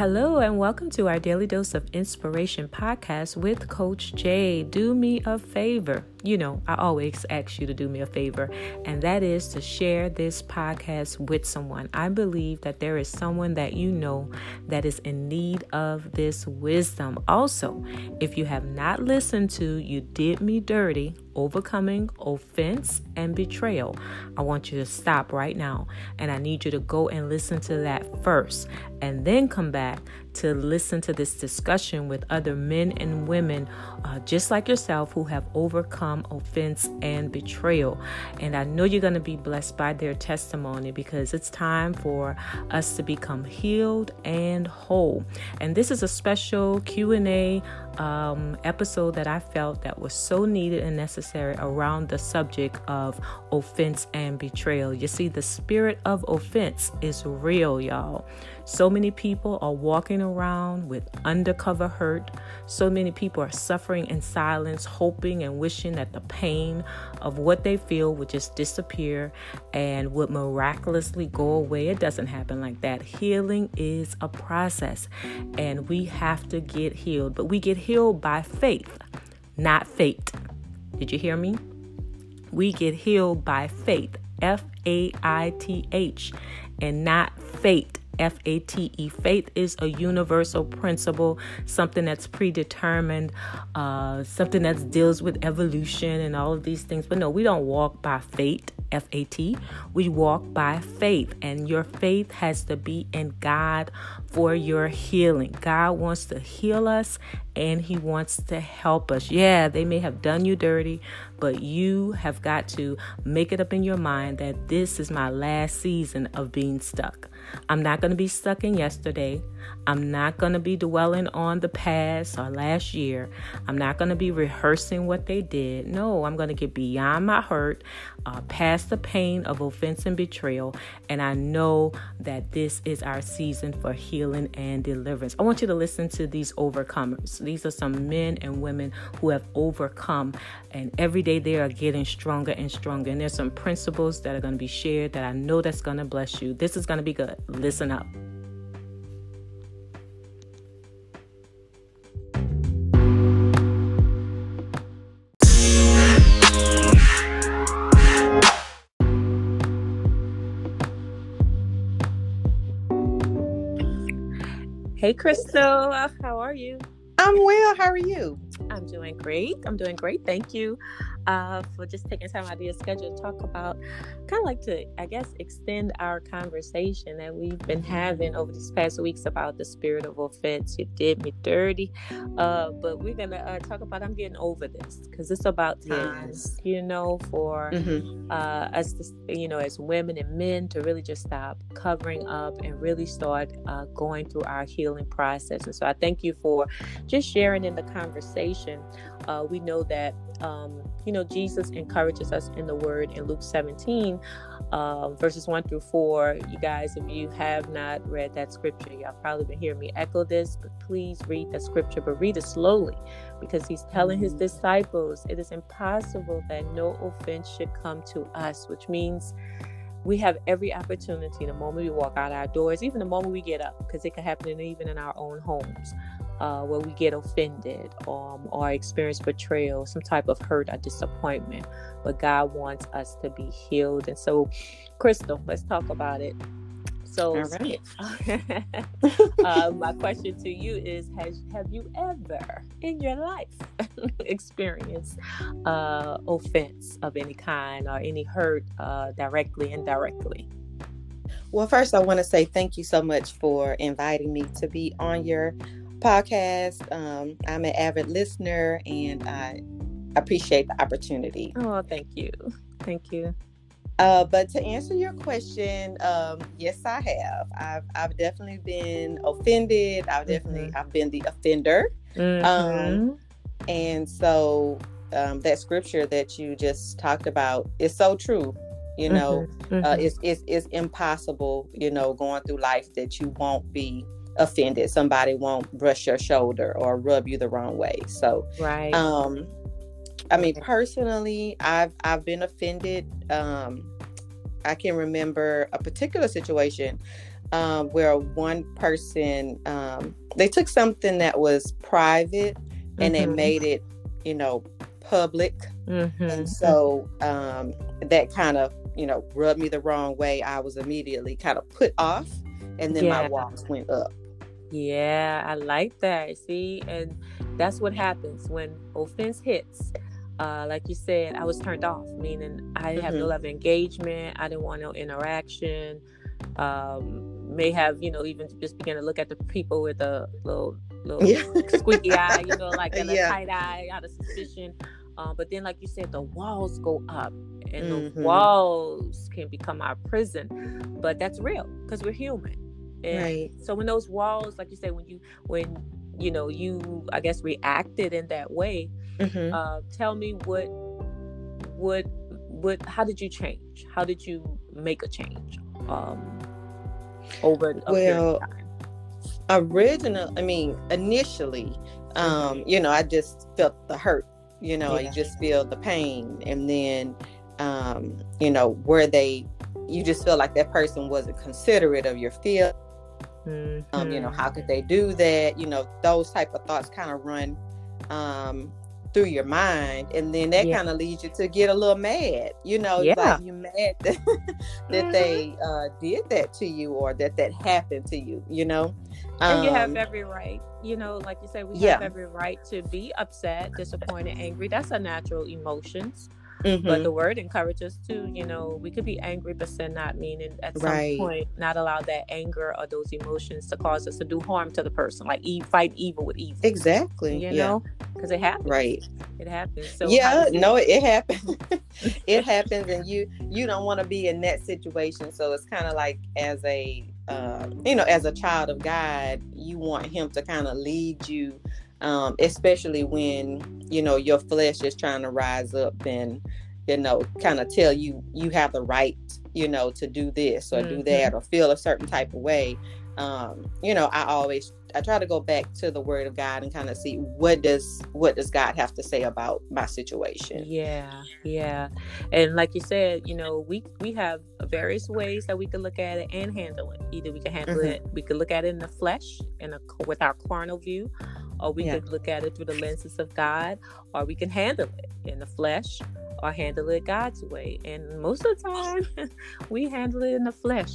Hello, and welcome to our Daily Dose of Inspiration podcast with Coach Jay. Do me a favor. You know, I always ask you to do me a favor, and that is to share this podcast with someone. I believe that there is someone that you know that is in need of this wisdom. Also, if you have not listened to You Did Me Dirty, Overcoming Offense and Betrayal, I want you to stop right now, and I need you to go and listen to that first, and then come back to listen to this discussion with other men and women uh, just like yourself who have overcome offense and betrayal. And I know you're going to be blessed by their testimony because it's time for us to become healed and whole. And this is a special Q&A um, episode that I felt that was so needed and necessary around the subject of offense and betrayal. You see, the spirit of offense is real, y'all. So many people are walking around with undercover hurt. So many people are suffering in silence, hoping and wishing that the pain of what they feel would just disappear and would miraculously go away. It doesn't happen like that. Healing is a process, and we have to get healed. But we get healed by faith, not fate. Did you hear me? We get healed by faith, F A I T H, and not fate. F A T E. Faith is a universal principle, something that's predetermined, uh, something that deals with evolution and all of these things. But no, we don't walk by fate. F A T. We walk by faith, and your faith has to be in God for your healing. God wants to heal us and He wants to help us. Yeah, they may have done you dirty, but you have got to make it up in your mind that this is my last season of being stuck. I'm not going to be stuck in yesterday. I'm not going to be dwelling on the past or last year. I'm not going to be rehearsing what they did. No, I'm going to get beyond my hurt, uh, past the pain of offense and betrayal. And I know that this is our season for healing and deliverance. I want you to listen to these overcomers. These are some men and women who have overcome, and every day they are getting stronger and stronger. And there's some principles that are going to be shared that I know that's going to bless you. This is going to be good. Listen up. Hey, Crystal. How are you? I'm well. How are you? I'm doing great. I'm doing great. Thank you uh, for just taking time out of your schedule to talk about, kind of like to, I guess, extend our conversation that we've been having over these past weeks about the spirit of offense. You did me dirty. Uh, but we're to uh, talk about, I'm getting over this because it's about time, yes. you know, for mm-hmm. Uh, us, to, you know, as women and men to really just stop covering up and really start uh, going through our healing process. And so I thank you for just sharing in the conversation. Uh, we know that um, you know, Jesus encourages us in the word in Luke 17, uh, verses 1 through 4. You guys, if you have not read that scripture, y'all probably been hearing me echo this, but please read that scripture, but read it slowly because he's telling his mm-hmm. disciples it is impossible that no offense should come to us, which means we have every opportunity the moment we walk out our doors, even the moment we get up, because it can happen even in our own homes uh, where we get offended um, or experience betrayal, some type of hurt or disappointment. But God wants us to be healed. And so, Crystal, let's talk about it. So, right. uh, my question to you is: Has have you ever in your life experienced uh, offense of any kind or any hurt, uh, directly, indirectly? Well, first, I want to say thank you so much for inviting me to be on your podcast. Um, I'm an avid listener and I appreciate the opportunity. Oh, thank you. Thank you. Uh, but to answer your question, um, yes, I have. I've, I've definitely been offended. I've definitely mm-hmm. I've been the offender. Mm-hmm. Um, and so um, that scripture that you just talked about is so true. You know, mm-hmm. Uh, mm-hmm. it's, it's it's impossible. You know, going through life that you won't be offended somebody won't brush your shoulder or rub you the wrong way so right um i mean personally i've i've been offended um i can remember a particular situation um, where one person um, they took something that was private and mm-hmm. they made it, you know, public, mm-hmm. and so um, that kind of you know rubbed me the wrong way. I was immediately kind of put off, and then yeah. my walls went up. Yeah, I like that. See, and that's what happens when offense hits. Uh, like you said, I was turned off, meaning I mm-hmm. have no level of engagement. I didn't want no interaction. Um, may have, you know, even just begin to look at the people with a little, little yeah. squeaky eye, you know, like a yeah. tight eye out of suspicion. Um, but then, like you said, the walls go up, and mm-hmm. the walls can become our prison. But that's real because we're human. And right. So when those walls, like you said, when you when you know you, I guess, reacted in that way, mm-hmm. uh, tell me what what what how did you change? How did you make a change um, over a well, original i mean initially um mm-hmm. you know i just felt the hurt you know yeah. you just feel the pain and then um you know where they you just feel like that person wasn't considerate of your feel mm-hmm. um you know how could they do that you know those type of thoughts kind of run um through your mind and then that yeah. kind of leads you to get a little mad you know yeah. like you mad that, that mm-hmm. they uh, did that to you or that that happened to you you know um, and you have um, every right you know like you said we yeah. have every right to be upset disappointed angry that's a natural emotions Mm-hmm. But the word encourages to, you know, we could be angry but sin not, meaning at some right. point not allow that anger or those emotions to cause us to do harm to the person, like e- fight evil with evil. Exactly. You yeah. know, because it happens. Right. It happens. So yeah, no, it happens. it happens, and you you don't want to be in that situation. So it's kind of like as a uh, you know, as a child of God, you want Him to kind of lead you um, especially when you know your flesh is trying to rise up and you know kind of tell you you have the right you know to do this or mm-hmm. do that or feel a certain type of way um, you know i always i try to go back to the word of god and kind of see what does what does god have to say about my situation yeah yeah and like you said you know we we have various ways that we can look at it and handle it either we can handle mm-hmm. it we can look at it in the flesh and with our carnal view or we yeah. could look at it through the lenses of God, or we can handle it in the flesh or handle it God's way. And most of the time, we handle it in the flesh.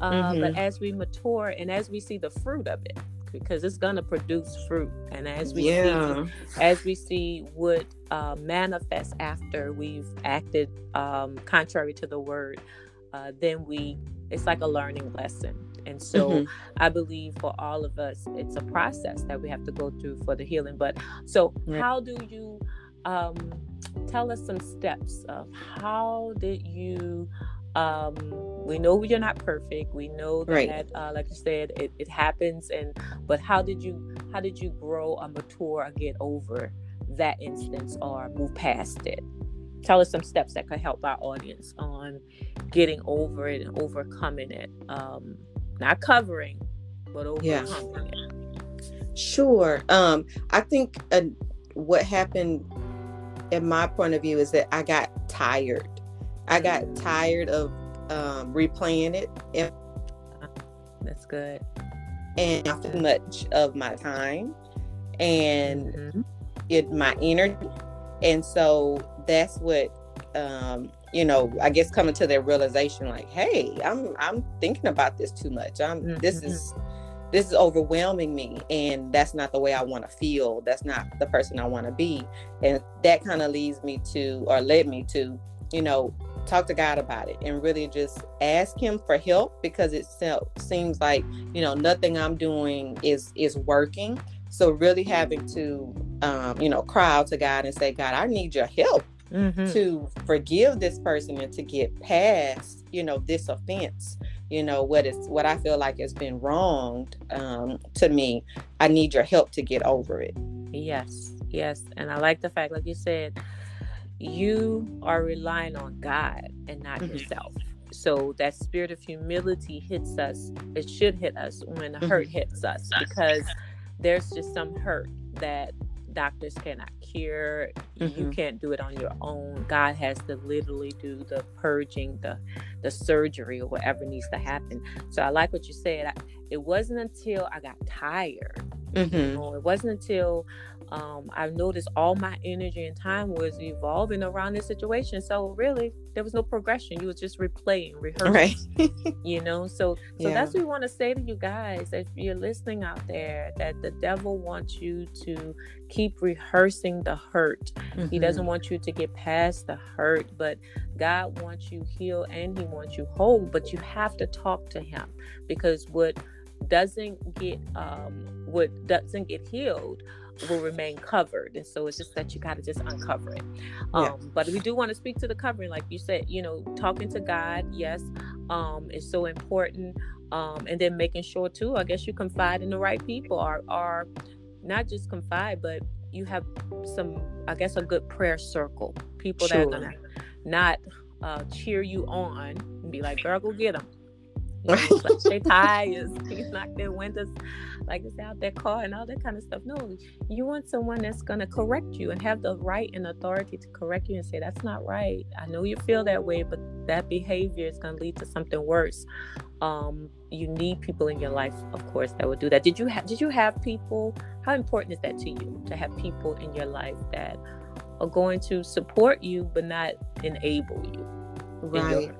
Uh, mm-hmm. But as we mature and as we see the fruit of it, because it's gonna produce fruit, and as we yeah. see, as we see what uh, manifests after we've acted um, contrary to the word, uh, then we it's like a learning lesson and so mm-hmm. I believe for all of us, it's a process that we have to go through for the healing. But so, right. how do you um, tell us some steps of how did you? Um, we know you're not perfect. We know that, right. uh, like you said, it, it happens. And but how did you how did you grow or mature or get over that instance or move past it? tell us some steps that could help our audience on getting over it and overcoming it um, not covering, but overcoming yeah. it. Sure. Um, I think uh, what happened, in my point of view, is that I got tired. I got tired of um, replaying it. And, That's good. And too much of my time and mm-hmm. it my energy, and so that's what um, you know, I guess coming to that realization, like, hey, I'm I'm thinking about this too much. I'm mm-hmm. this is this is overwhelming me, and that's not the way I want to feel. That's not the person I want to be, and that kind of leads me to, or led me to, you know, talk to God about it and really just ask Him for help because it seems like you know nothing I'm doing is is working. So really having to, um, you know, cry out to God and say, God, I need your help mm-hmm. to forgive this person and to get past you know this offense you know what is what i feel like has been wronged um, to me i need your help to get over it yes yes and i like the fact like you said you are relying on god and not mm-hmm. yourself so that spirit of humility hits us it should hit us when the hurt mm-hmm. hits us because there's just some hurt that doctors cannot cure. Mm-hmm. You can't do it on your own. God has to literally do the purging, the the surgery, or whatever needs to happen. So I like what you said. I, it wasn't until I got tired. Mm-hmm. You know, it wasn't until um, I've noticed all my energy and time was evolving around this situation. So really, there was no progression. You was just replaying, rehearsing. Right. you know, so so yeah. that's what we want to say to you guys. If you're listening out there, that the devil wants you to keep rehearsing the hurt. Mm-hmm. He doesn't want you to get past the hurt, but God wants you healed and He wants you whole. But you have to talk to Him because what doesn't get um what doesn't get healed will remain covered. And so it's just that you got to just uncover it. Um, yeah. But we do want to speak to the covering, like you said, you know, talking to God, yes, um, is so important. Um, and then making sure too, I guess you confide in the right people or, or not just confide, but you have some, I guess, a good prayer circle, people sure. that are going to not uh, cheer you on and be like, girl, go get them. Know, like they tires, knock their windows like it's out their car and all that kind of stuff. No, you want someone that's going to correct you and have the right and authority to correct you and say, that's not right. I know you feel that way, but that behavior is going to lead to something worse. Um, you need people in your life, of course, that would do that. Did you have, did you have people, how important is that to you to have people in your life that are going to support you, but not enable you? Right.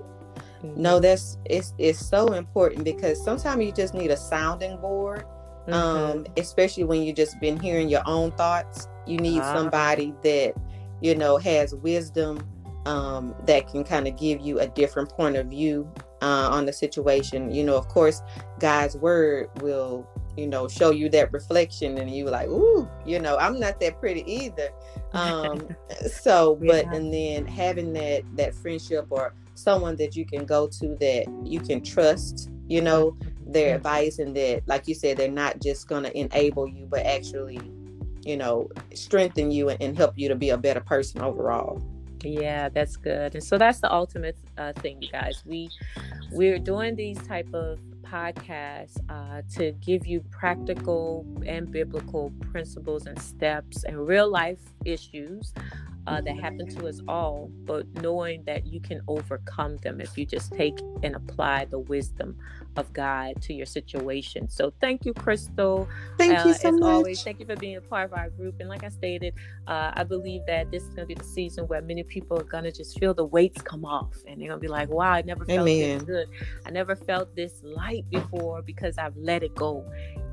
No, that's it's it's so important because sometimes you just need a sounding board mm-hmm. um, especially when you just been hearing your own thoughts. You need uh-huh. somebody that you know has wisdom um, that can kind of give you a different point of view uh, on the situation. You know, of course, God's word will you know show you that reflection, and you like, ooh, you know, I'm not that pretty either. Um, so, but yeah. and then having that that friendship or someone that you can go to that you can trust you know their mm-hmm. advice and that like you said they're not just going to enable you but actually you know strengthen you and, and, help you to be a better person overall. Yeah that's good. And so that's the ultimate uh, thing you guys. We we're doing these type of podcasts uh, to give you practical and biblical principles and steps and real life issues uh, that happen to us all, but knowing that you can overcome them if you just take and apply the wisdom of God to your situation. So thank you, Crystal. Thank uh, you so as much. Always, thank you for being a part of our group. And like I stated, uh, I believe that this is going to be the season where many people are going to just feel the weights come off, and they're going to be like, "Wow, I never felt Amen. this good. I never felt this light before because I've let it go."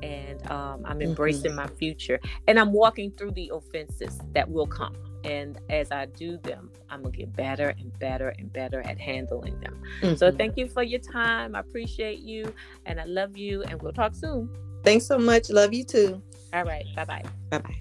And um, I'm embracing mm-hmm. my future, and I'm walking through the offenses that will come and as I do them, I'm gonna get better and better and better at handling them. Mm-hmm. So thank you for your time. I appreciate you and I love you. And we'll talk soon. Thanks so much. Love you too. All right. Bye bye. Bye bye.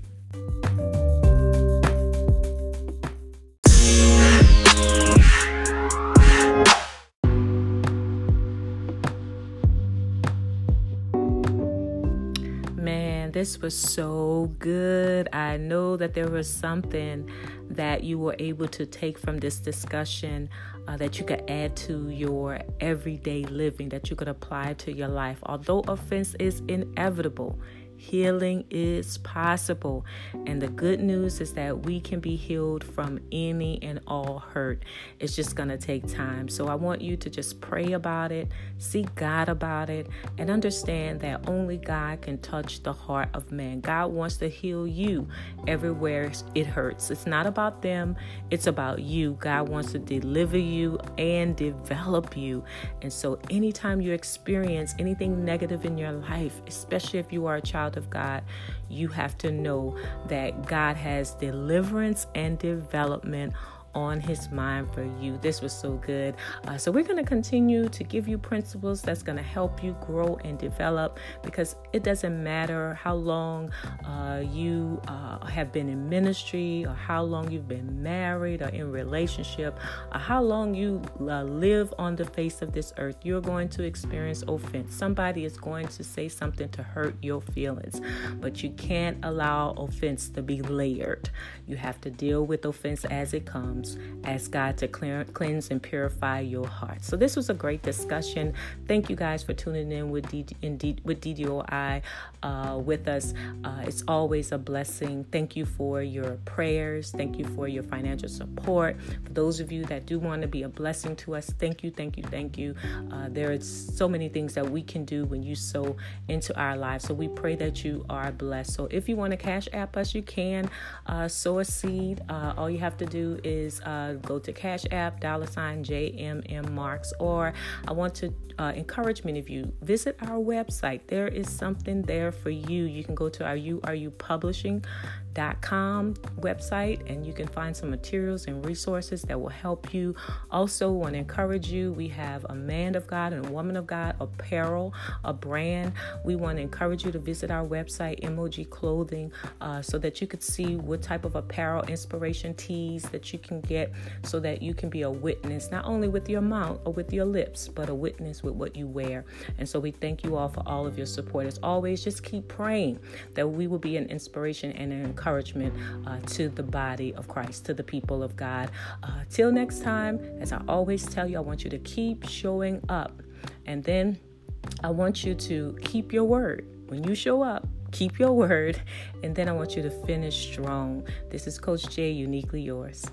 Man, this was so good. I know that there was something that you were able to take from this discussion uh, that you could add to your everyday living, that you could apply to your life. Although offense is inevitable, Healing is possible. And the good news is that we can be healed from any and all hurt. It's just going to take time. So I want you to just pray about it, seek God about it, and understand that only God can touch the heart of man. God wants to heal you everywhere it hurts. It's not about them, it's about you. God wants to deliver you and develop you. And so anytime you experience anything negative in your life, especially if you are a child child of God, you have to know that God has deliverance and development on his mind for you. This was so good. Uh, so, we're going to continue to give you principles that's going to help you grow and develop because it doesn't matter how long uh, you uh, have been in ministry or how long you've been married or in relationship or how long you uh, live on the face of this earth, you're going to experience offense. Somebody is going to say something to hurt your feelings, but you can't allow offense to be layered. You have to deal with offense as it comes. Ask God to clear, cleanse and purify your heart. So this was a great discussion. Thank you guys for tuning in with D, in D, with DDOI uh, with us. Uh, it's always a blessing. Thank you for your prayers. Thank you for your financial support. For those of you that do want to be a blessing to us, thank you, thank you, thank you. Uh, are so many things that we can do when you sow into our lives. So we pray that you are blessed. So if you want to cash app us, you can uh, sow a seed. Uh, all you have to do is uh, go to Cash App, dollar sign JMM Marks, or I want to uh, encourage many of you visit our website. There is something there for you. You can go to our You Are You Publishing com website and you can find some materials and resources that will help you. Also, want to encourage you. We have a man of God and a woman of God apparel, a brand. We want to encourage you to visit our website, MOG Clothing, uh, so that you could see what type of apparel inspiration tees that you can get so that you can be a witness, not only with your mouth or with your lips, but a witness with what you wear. And so we thank you all for all of your support. As always, just keep praying that we will be an inspiration and an encouragement uh, to the body of Christ, to the people of God. Uh, till next time, as I always tell you, I want you to keep showing up. And then I want you to keep your word. When you show up, keep your word. And then I want you to finish strong. This is Coach J, uniquely yours.